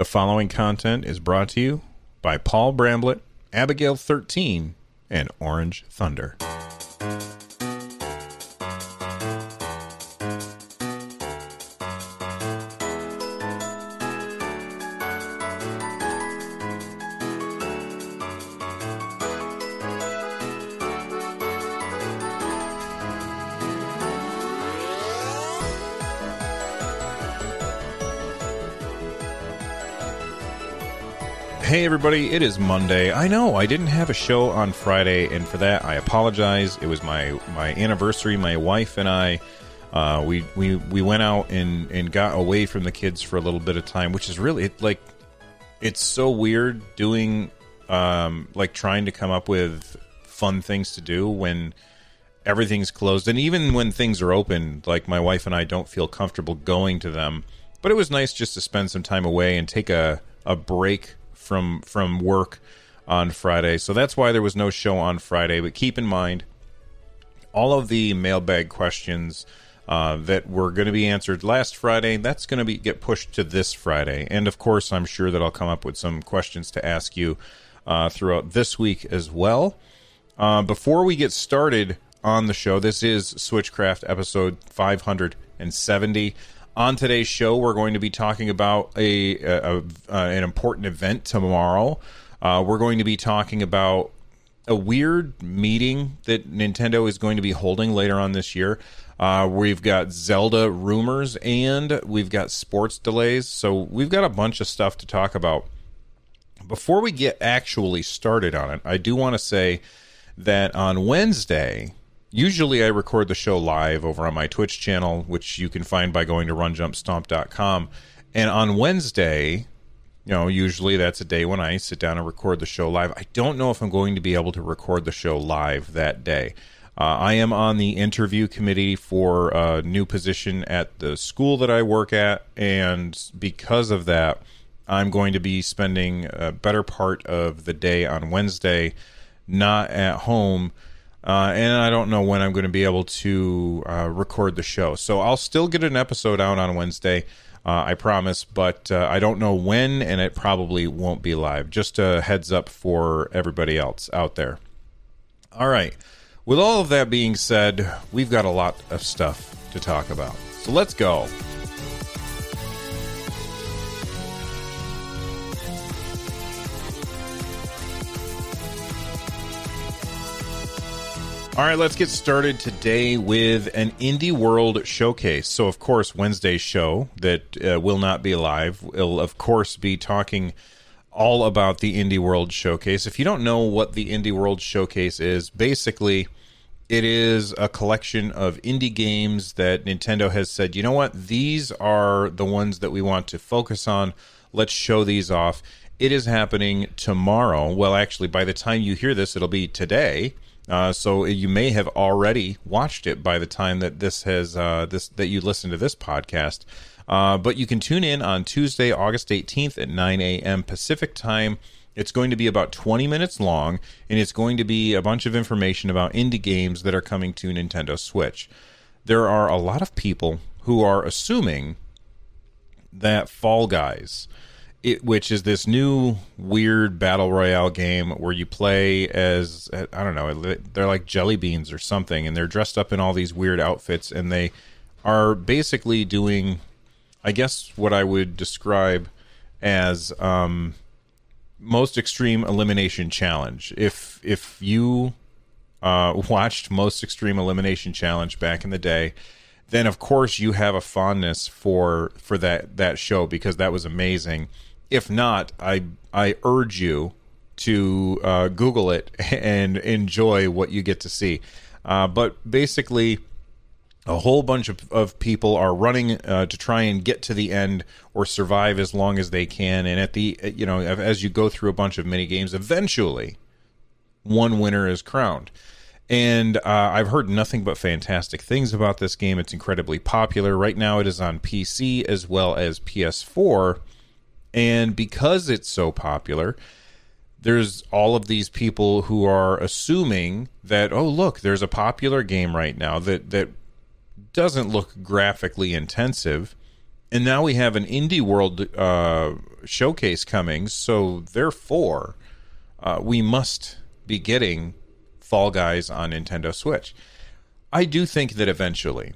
The following content is brought to you by Paul Bramblett, Abigail 13, and Orange Thunder. Hey everybody, it is Monday. I know I didn't have a show on Friday, and for that I apologize. It was my my anniversary. My wife and I, uh, we we we went out and and got away from the kids for a little bit of time, which is really it, like it's so weird doing um like trying to come up with fun things to do when everything's closed, and even when things are open, like my wife and I don't feel comfortable going to them. But it was nice just to spend some time away and take a a break from from work on Friday. So that's why there was no show on Friday. But keep in mind, all of the mailbag questions uh, that were going to be answered last Friday, that's going to be get pushed to this Friday. And of course, I'm sure that I'll come up with some questions to ask you uh, throughout this week as well. Uh, before we get started on the show, this is Switchcraft episode 570. On today's show, we're going to be talking about a, a, a an important event tomorrow. Uh, we're going to be talking about a weird meeting that Nintendo is going to be holding later on this year. Uh, we've got Zelda rumors and we've got sports delays. So we've got a bunch of stuff to talk about. Before we get actually started on it, I do want to say that on Wednesday, usually I record the show live over on my Twitch channel, which you can find by going to runjumpstomp.com. And on Wednesday, you know, usually that's a day when I sit down and record the show live. I don't know if I'm going to be able to record the show live that day. Uh, I am on the interview committee for a new position at the school that I work at, and because of that, I'm going to be spending a better part of the day on Wednesday not at home uh, and I don't know when I'm going to be able to uh, record the show. So I'll still get an episode out on Wednesday, uh, I promise, but uh, I don't know when, and it probably won't be live. Just a heads up for everybody else out there. All right. With all of that being said, we've got a lot of stuff to talk about. So let's go. All right, let's get started today with an Indie World showcase. So, of course, Wednesday's show that uh, will not be live will, of course, be talking all about the Indie World showcase. If you don't know what the Indie World showcase is, basically, it is a collection of indie games that Nintendo has said, you know what, these are the ones that we want to focus on. Let's show these off. It is happening tomorrow. Well, actually, by the time you hear this, it'll be today. Uh, so you may have already watched it by the time that this has uh, this that you listen to this podcast. Uh, but you can tune in on Tuesday, August 18th at 9 a.m. Pacific time. It's going to be about 20 minutes long, and it's going to be a bunch of information about indie games that are coming to Nintendo Switch. There are a lot of people who are assuming that Fall Guys it, which is this new weird battle royale game where you play as I don't know, they're like jelly beans or something, and they're dressed up in all these weird outfits, and they are basically doing, I guess, what I would describe as um, most extreme elimination challenge. If if you uh, watched most extreme elimination challenge back in the day, then of course you have a fondness for for that that show because that was amazing if not, I I urge you to uh, Google it and enjoy what you get to see. Uh, but basically, a whole bunch of, of people are running uh, to try and get to the end or survive as long as they can. And at the you know as you go through a bunch of mini games eventually one winner is crowned. And uh, i've heard nothing but fantastic things about this game. It's incredibly popular. Right now it is on pc as well as ps4 and because it's so popular there's all of these people who are assuming that oh look there's a popular game right now that that doesn't look graphically intensive. And now we have an indie world uh, showcase coming, so therefore, uh, we must be getting Fall Guys on Nintendo Switch. I do think that eventually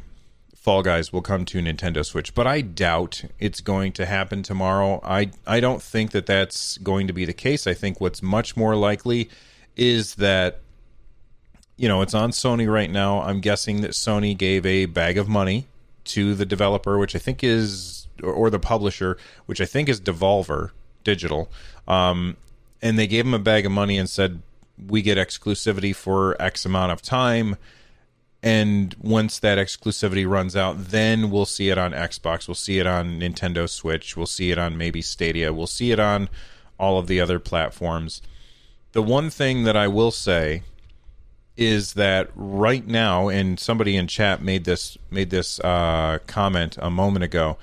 Fall Guys will come to Nintendo Switch, but I doubt it's going to happen tomorrow. I I don't think that that's going to be the case. I think what's much more likely is that you know, it's on Sony right now. I'm guessing that Sony gave a bag of money to the developer, which I think is, or the publisher, which I think is Devolver Digital. Um, and they gave him a bag of money and said, we get exclusivity for X amount of time. And once that exclusivity runs out, then we'll see it on Xbox. We'll see it on Nintendo Switch. We'll see it on maybe Stadia. We'll see it on all of the other platforms. The one thing that I will say is that right now, and somebody in chat made this made this uh, comment a moment ago.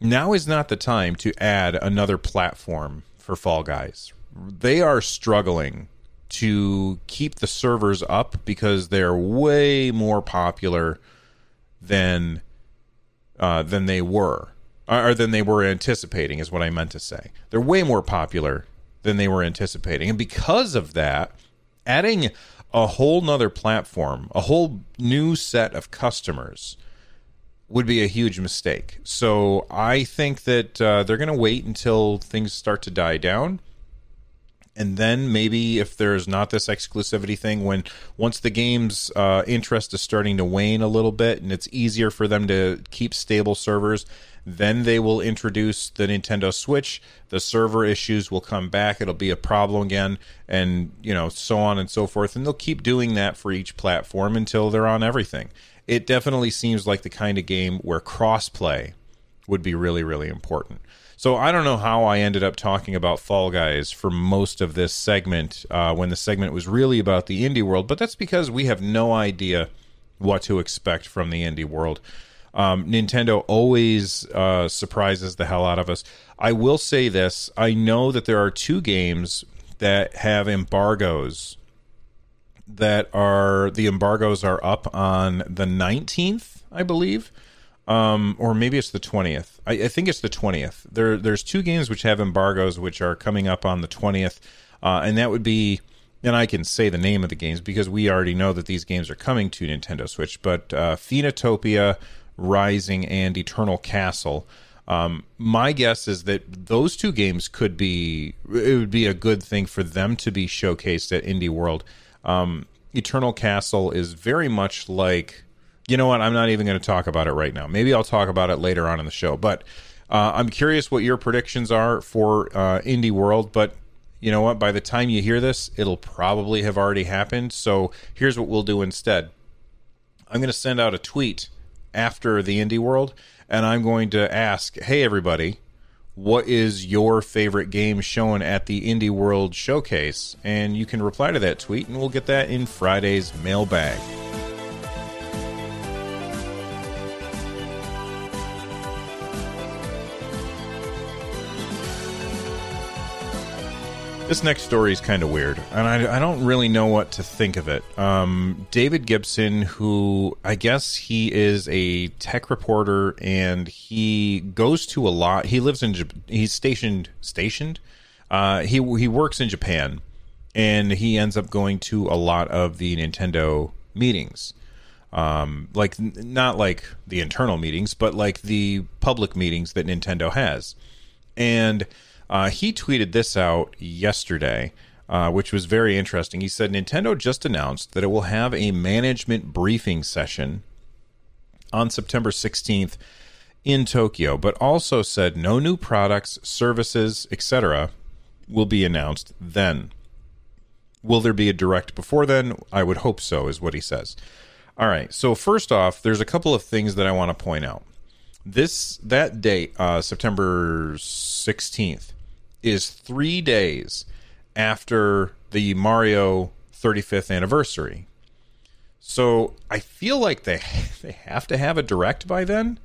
Now is not the time to add another platform for Fall Guys. They are struggling to keep the servers up because they're way more popular than uh, than they were, or than they were anticipating. Is what I meant to say. They're way more popular than they were anticipating, and because of that, adding a whole nother platform, a whole new set of customers would be a huge mistake. So I think that uh, they're going to wait until things start to die down. And then maybe if there's not this exclusivity thing, when once the game's uh, interest is starting to wane a little bit and it's easier for them to keep stable servers, then they will introduce the Nintendo Switch. The server issues will come back. It'll be a problem again, and you know, so on and so forth. And they'll keep doing that for each platform until they're on everything. It definitely seems like the kind of game where crossplay would be really, really important. So I don't know how I ended up talking about Fall Guys for most of this segment uh, when the segment was really about the indie world, but that's because we have no idea what to expect from the indie world. Um, Nintendo always uh, surprises the hell out of us. I will say this: I know that there are two games that have embargoes that are the embargoes are up on the 19th, I believe. Um, or maybe it's the 20th. I, I, think it's the 20th. There, there's two games which have embargoes which are coming up on the 20th, uh, and that would be, and I can say the name of the games because we already know that these games are coming to Nintendo Switch. But uh, Phoenotopia Rising and Eternal Castle. Um, my guess is that those two games could be it would be a good thing for them to be showcased at Indie World. Um, Eternal Castle is very much like you know what I'm not even going to talk about it right now. Maybe I'll talk about it later on in the show. But uh, I'm curious what your predictions are for uh, Indie World. But you know what? By the time you hear this, it'll probably have already happened. So here's what we'll do instead. I'm going to send out a tweet after the indie world, and I'm going to ask, hey everybody, what is your favorite game shown at the Indie World Showcase? And you can reply to that tweet, and we'll get that in Friday's mailbag. This next story is kind of weird, and I, I, don't really know what to think of it. Um, David Gibson, who I guess he is a tech reporter, and he goes to a lot. He lives in. He's stationed. Stationed. Uh, he he works in Japan, and he ends up going to a lot of the Nintendo meetings. Um, like not like the internal meetings, but like the public meetings that Nintendo has, and uh, he tweeted this out yesterday, uh, which was very interesting. He said Nintendo just announced that it will have a management briefing session on September 16th in Tokyo, but also said no new products, services, etc. will be announced then. Will there be a direct before then? I would hope so, is what he says. All right. So first off, there's a couple of things that I want to point out. This that date, uh, September 16th, is three days after the Mario 35th anniversary. So I feel like they they have to have a direct by then.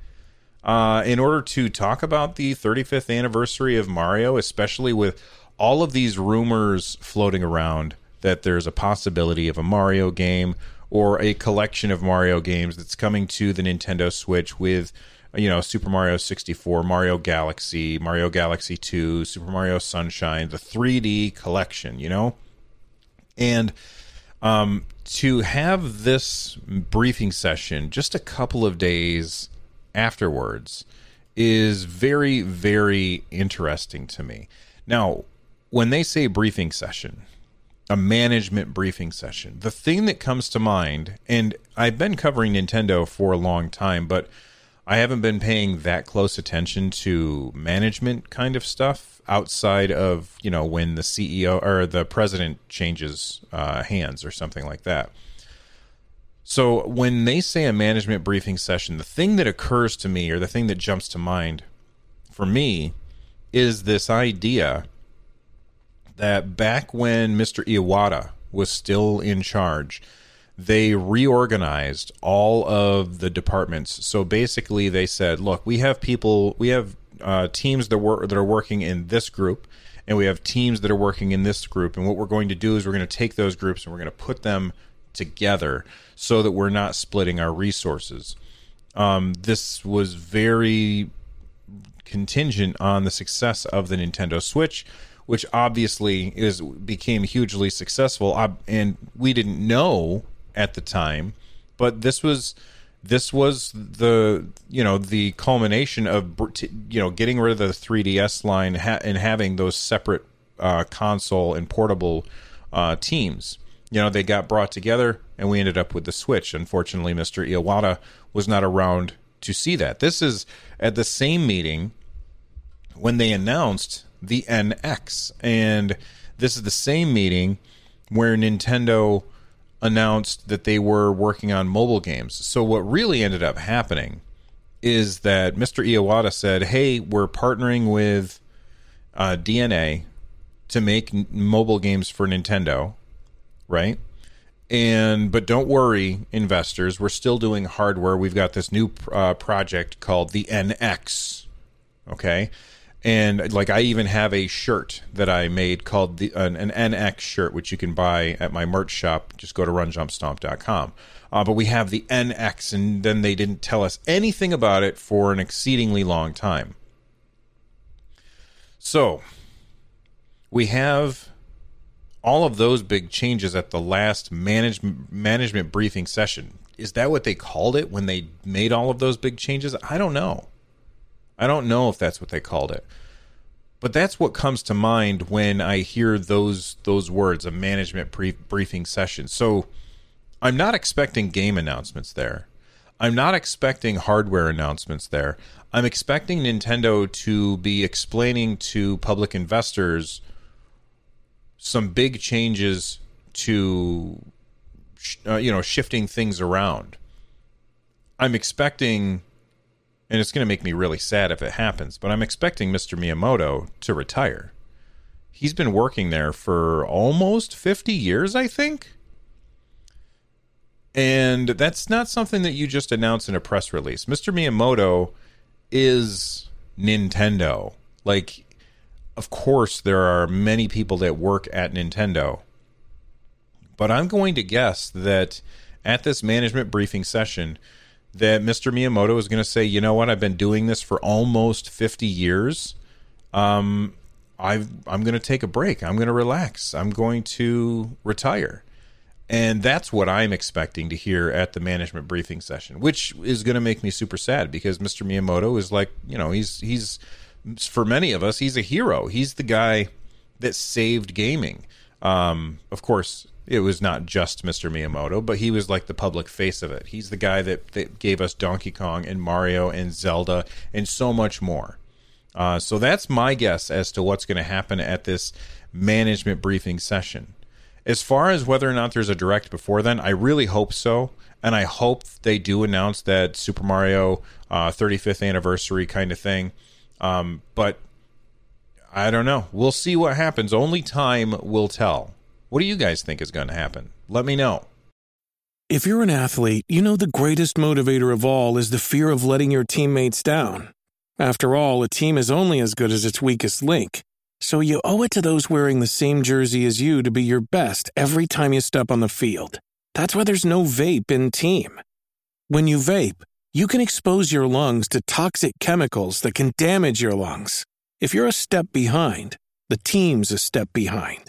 Uh, in order to talk about the 35th anniversary of Mario, especially with all of these rumors floating around that there's a possibility of a Mario game or a collection of Mario games that's coming to the Nintendo Switch with you know Super Mario 64, Mario Galaxy, Mario Galaxy 2, Super Mario Sunshine, the 3D collection, you know? And um, to have this briefing session just a couple of days afterwards is very, very interesting to me. Now, when they say briefing session, a management briefing session, the thing that comes to mind, and I've been covering Nintendo for a long time, but I haven't been paying that close attention to management kind of stuff outside of you know when the CEO or the president changes uh, hands or something like that. So when they say a management briefing session, the thing that occurs to me or the thing that jumps to mind for me is this idea that back when Mr. Iwata was still in charge, they reorganized all of the departments. So basically, they said, "Look, we have people, we have uh, teams that work that are working in this group, and we have teams that are working in this group. And what we're going to do is we're going to take those groups and we're going to put them together so that we're not splitting our resources." Um, this was very contingent on the success of the Nintendo Switch which obviously is became hugely successful and we didn't know at the time, but this was this was the you know the culmination of you know getting rid of the 3ds line and having those separate uh, console and portable uh, teams. You know they got brought together and we ended up with the switch. Unfortunately mr iwata was not around to see that. This is at the same meeting when they announced the nx and this is the same meeting where nintendo announced that they were working on mobile games. So what really ended up happening is that Mr. Iwata said, "Hey, we're partnering with uh, DeNA to make n- mobile games for Nintendo, right? And but don't worry, investors, we're still doing hardware. We've got this new uh, project called the NX, okay." And like I even have a shirt that I made called the an, an NX shirt, which you can buy at my merch shop. Just go to runjumpstomp.com. Uh, but we have the NX, and then they didn't tell us anything about it for an exceedingly long time. So we have all of those big changes at the last management management briefing session. Is that what they called it when they made all of those big changes? I don't know. I don't know if that's what they called it. But that's what comes to mind when I hear those those words, a management brief, briefing session. So I'm not expecting game announcements there. I'm not expecting hardware announcements there. I'm expecting Nintendo to be explaining to public investors some big changes to uh, you know shifting things around. I'm expecting and it's going to make me really sad if it happens, but I'm expecting Mr. Miyamoto to retire. He's been working there for almost 50 years, I think. And that's not something that you just announce in a press release. Mr. Miyamoto is Nintendo. Like, of course, there are many people that work at Nintendo. But I'm going to guess that at this management briefing session, that Mr. Miyamoto is going to say, you know what, I've been doing this for almost 50 years. Um, i am going to take a break. I'm going to relax. I'm going to retire. And that's what I'm expecting to hear at the management briefing session, which is going to make me super sad because Mr. Miyamoto is like, you know, he's he's for many of us, he's a hero. He's the guy that saved gaming. Um, of course, it was not just Mr. Miyamoto, but he was like the public face of it. He's the guy that, that gave us Donkey Kong and Mario and Zelda and so much more. Uh, so that's my guess as to what's going to happen at this management briefing session. As far as whether or not there's a direct before then, I really hope so, and I hope they do announce that Super Mario uh, 35th anniversary kind of thing. Um, but I don't know. We'll see what happens. Only time will tell. What do you guys think is going to happen? Let me know. If you're an athlete, you know the greatest motivator of all is the fear of letting your teammates down. After all, a team is only as good as its weakest link. So you owe it to those wearing the same jersey as you to be your best every time you step on the field. That's why there's no vape in team. When you vape, you can expose your lungs to toxic chemicals that can damage your lungs. If you're a step behind, the team's a step behind.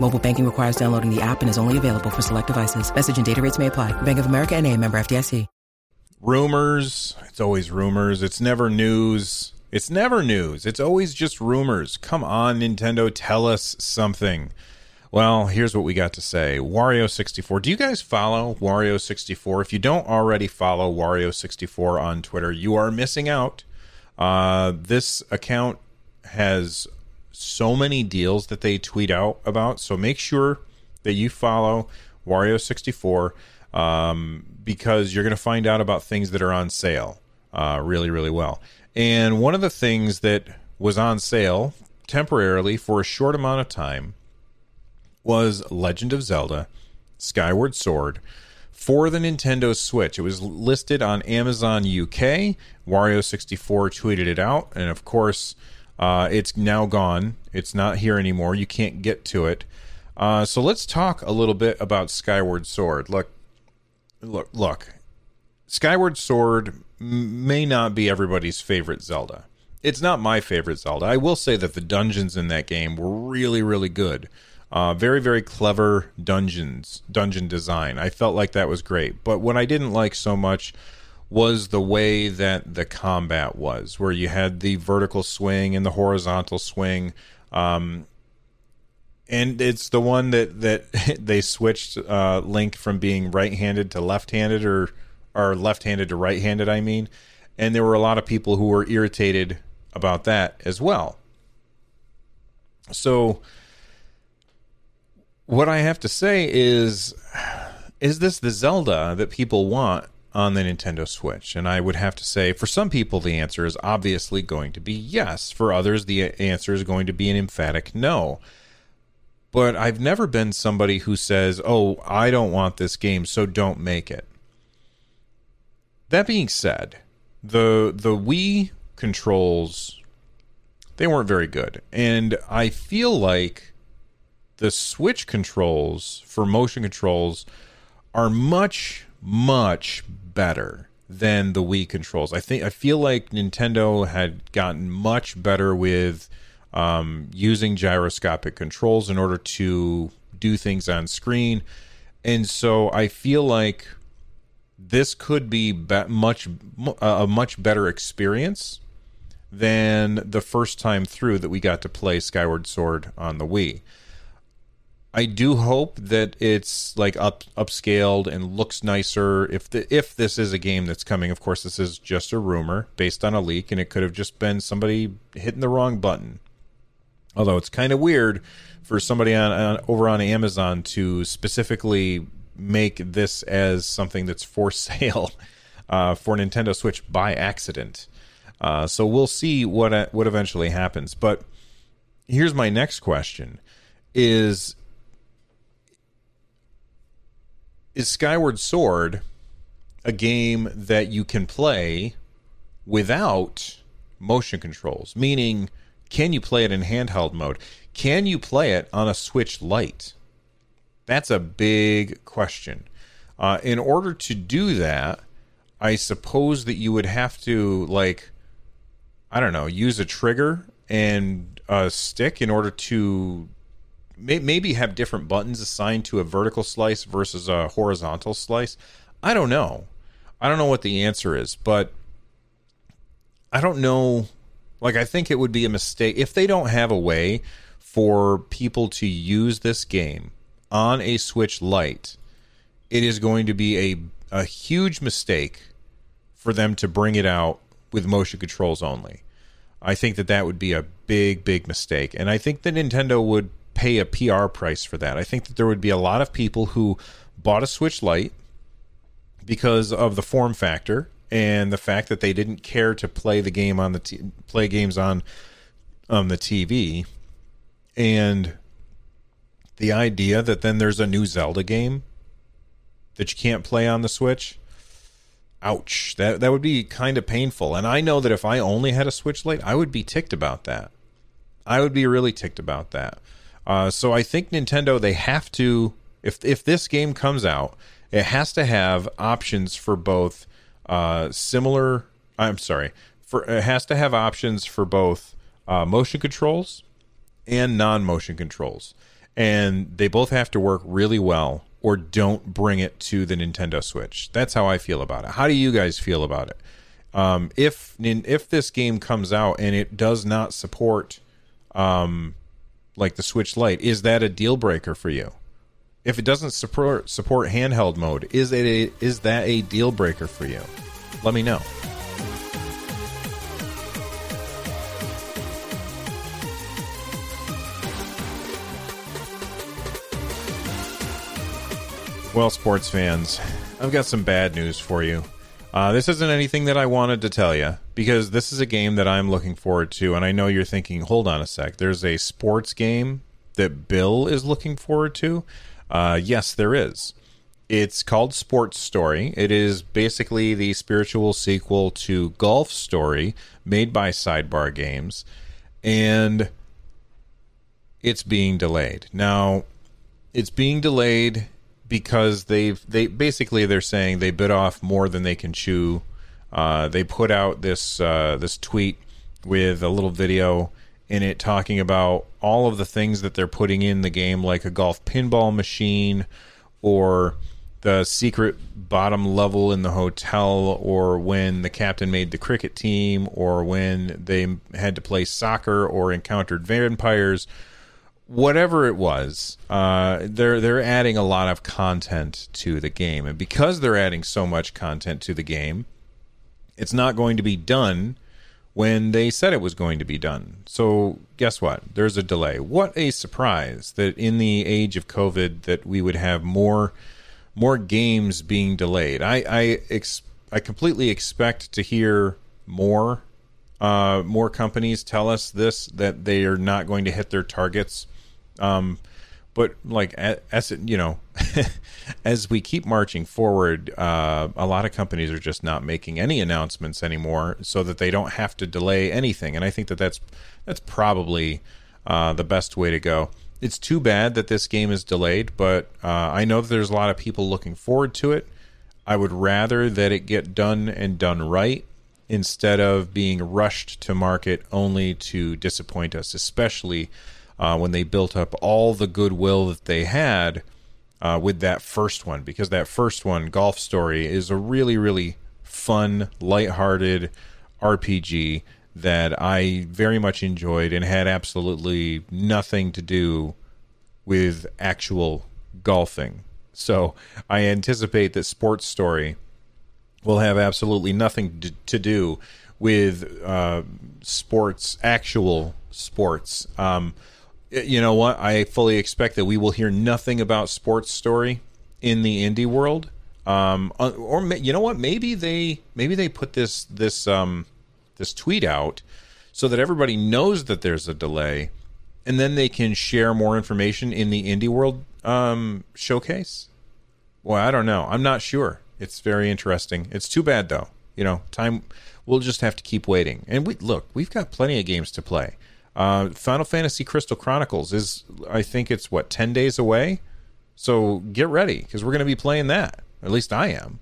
Mobile banking requires downloading the app and is only available for select devices. Message and data rates may apply. Bank of America and a member FDIC. Rumors. It's always rumors. It's never news. It's never news. It's always just rumors. Come on, Nintendo, tell us something. Well, here's what we got to say. Wario64. Do you guys follow Wario64? If you don't already follow Wario64 on Twitter, you are missing out. Uh, this account has so many deals that they tweet out about. So make sure that you follow Wario64 um, because you're going to find out about things that are on sale uh, really, really well. And one of the things that was on sale temporarily for a short amount of time was Legend of Zelda Skyward Sword for the Nintendo Switch. It was listed on Amazon UK. Wario64 tweeted it out, and of course, uh, it's now gone. It's not here anymore. You can't get to it. Uh, so let's talk a little bit about Skyward Sword. Look, look, look. Skyward Sword may not be everybody's favorite Zelda. It's not my favorite Zelda. I will say that the dungeons in that game were really, really good. Uh, very, very clever dungeons, dungeon design. I felt like that was great. But what I didn't like so much was the way that the combat was, where you had the vertical swing and the horizontal swing. Um, and it's the one that that they switched uh, Link from being right-handed to left-handed, or or left-handed to right-handed. I mean, and there were a lot of people who were irritated about that as well. So what I have to say is is this the Zelda that people want on the Nintendo Switch? And I would have to say for some people the answer is obviously going to be yes. For others the answer is going to be an emphatic no. But I've never been somebody who says, "Oh, I don't want this game, so don't make it." That being said, the the Wii controls they weren't very good. And I feel like the Switch controls for motion controls are much, much better than the Wii controls. I think I feel like Nintendo had gotten much better with um, using gyroscopic controls in order to do things on screen, and so I feel like this could be, be- much a much better experience than the first time through that we got to play Skyward Sword on the Wii. I do hope that it's like up upscaled and looks nicer. If the if this is a game that's coming, of course, this is just a rumor based on a leak, and it could have just been somebody hitting the wrong button. Although it's kind of weird for somebody on, on over on Amazon to specifically make this as something that's for sale uh, for Nintendo Switch by accident. Uh, so we'll see what what eventually happens. But here's my next question: Is is Skyward Sword a game that you can play without motion controls? Meaning, can you play it in handheld mode? Can you play it on a Switch Lite? That's a big question. Uh, in order to do that, I suppose that you would have to, like, I don't know, use a trigger and a stick in order to may, maybe have different buttons assigned to a vertical slice versus a horizontal slice. I don't know. I don't know what the answer is, but I don't know. Like, I think it would be a mistake if they don't have a way for people to use this game on a Switch Lite. It is going to be a a huge mistake for them to bring it out with motion controls only. I think that that would be a big, big mistake, and I think that Nintendo would pay a PR price for that. I think that there would be a lot of people who bought a Switch Lite because of the form factor and the fact that they didn't care to play the game on the t- play games on on the TV, and the idea that then there's a new Zelda game that you can't play on the Switch. Ouch. That that would be kind of painful. And I know that if I only had a Switch Lite, I would be ticked about that. I would be really ticked about that. Uh, so I think Nintendo they have to if if this game comes out, it has to have options for both uh, similar. I'm sorry, for it has to have options for both uh, motion controls and non-motion controls, and they both have to work really well, or don't bring it to the Nintendo Switch. That's how I feel about it. How do you guys feel about it? Um, if if this game comes out and it does not support um, like the Switch Lite, is that a deal breaker for you? If it doesn't support support handheld mode, is it a, is that a deal breaker for you? Let me know. Well, sports fans, I've got some bad news for you. Uh, this isn't anything that I wanted to tell you because this is a game that I'm looking forward to, and I know you're thinking, hold on a sec, there's a sports game that Bill is looking forward to. Uh, yes, there is. It's called Sports Story. It is basically the spiritual sequel to Golf Story, made by Sidebar Games, and it's being delayed. Now, it's being delayed because they've they basically they're saying they bit off more than they can chew. Uh, they put out this uh, this tweet with a little video in it talking about all of the things that they're putting in the game, like a golf pinball machine or the secret bottom level in the hotel, or when the captain made the cricket team, or when they had to play soccer or encountered vampires whatever it was, uh, they're they're adding a lot of content to the game, and because they're adding so much content to the game, it's not going to be done when they said it was going to be done. So guess what? There's a delay. What a surprise that in the age of COVID that we would have more more games being delayed. I I ex- I completely expect to hear more uh, more companies tell us this that they are not going to hit their targets um, but like as you know, as we keep marching forward, uh, a lot of companies are just not making any announcements anymore, so that they don't have to delay anything. And I think that that's that's probably uh, the best way to go. It's too bad that this game is delayed, but uh, I know that there's a lot of people looking forward to it. I would rather that it get done and done right instead of being rushed to market only to disappoint us, especially uh, when they built up all the goodwill that they had uh, with that first one, because that first one, Golf Story, is a really, really fun, lighthearted RPG that I very much enjoyed and had absolutely nothing to do with actual golfing. So I anticipate that Sports Story will have absolutely nothing to, to do with uh, sports, actual sports. Um, you know what? I fully expect that we will hear nothing about sports story in the indie world. Um, uh, or you know what? Maybe they maybe they put this this um this tweet out so that everybody knows that there's a delay, and then they can share more information in the indie world um, showcase. Well, I don't know. I'm not sure. It's very interesting. It's too bad though. You know, time. We'll just have to keep waiting. And we look. We've got plenty of games to play. Uh, Final Fantasy Crystal Chronicles is, I think it's what, 10 days away? So get ready because we're going to be playing that. At least I am.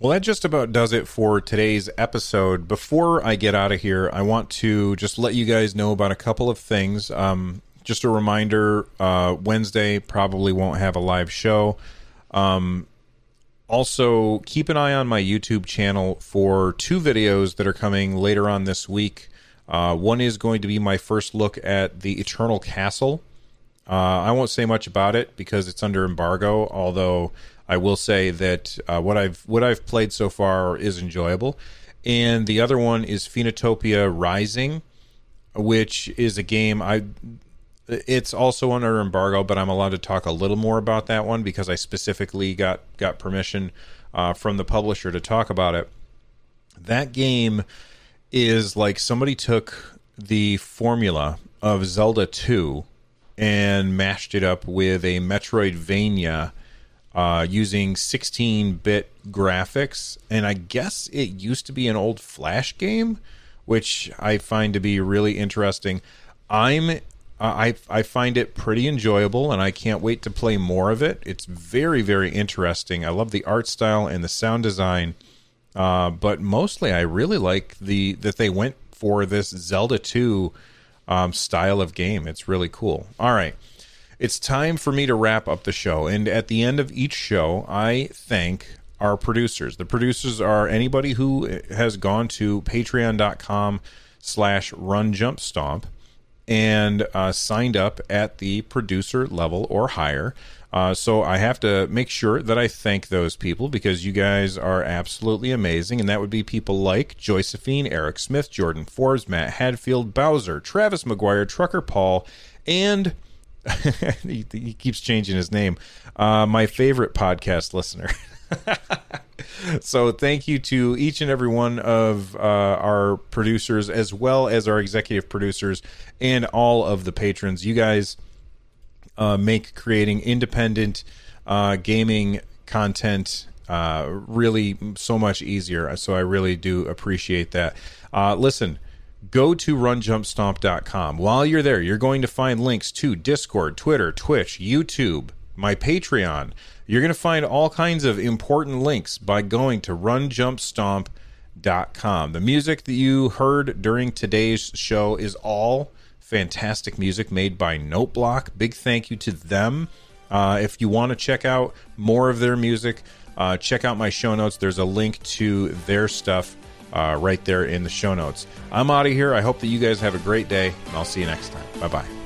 Well, that just about does it for today's episode. Before I get out of here, I want to just let you guys know about a couple of things. Um, just a reminder uh, Wednesday probably won't have a live show. Um, also, keep an eye on my YouTube channel for two videos that are coming later on this week. Uh, one is going to be my first look at the Eternal Castle. Uh, I won't say much about it because it's under embargo. Although I will say that uh, what I've what I've played so far is enjoyable. And the other one is Phoenotopia Rising, which is a game I. It's also under embargo, but I'm allowed to talk a little more about that one because I specifically got got permission uh, from the publisher to talk about it. That game is like somebody took the formula of Zelda 2 and mashed it up with a Metroidvania uh, using 16 bit graphics. And I guess it used to be an old Flash game, which I find to be really interesting. I'm I I find it pretty enjoyable, and I can't wait to play more of it. It's very very interesting. I love the art style and the sound design. Uh, but mostly, I really like the that they went for this Zelda 2 um, style of game. It's really cool. All right, it's time for me to wrap up the show, and at the end of each show, I thank our producers. The producers are anybody who has gone to Patreon.com/slash Run Jump Stomp and uh, signed up at the producer level or higher. Uh, so I have to make sure that I thank those people because you guys are absolutely amazing. And that would be people like Josephine, Eric Smith, Jordan Forbes, Matt Hadfield, Bowser, Travis McGuire, Trucker Paul, and he, he, keeps changing his name. Uh, my favorite podcast listener. so thank you to each and every one of uh, our producers as well as our executive producers and all of the patrons you guys uh, make creating independent uh, gaming content uh, really so much easier. So I really do appreciate that. Uh, listen, go to runjumpstomp.com. While you're there, you're going to find links to Discord, Twitter, Twitch, YouTube, my Patreon. You're going to find all kinds of important links by going to runjumpstomp.com. The music that you heard during today's show is all fantastic music made by Noteblock. Big thank you to them. Uh, if you want to check out more of their music, uh, check out my show notes. There's a link to their stuff uh, right there in the show notes. I'm out of here. I hope that you guys have a great day, and I'll see you next time. Bye bye.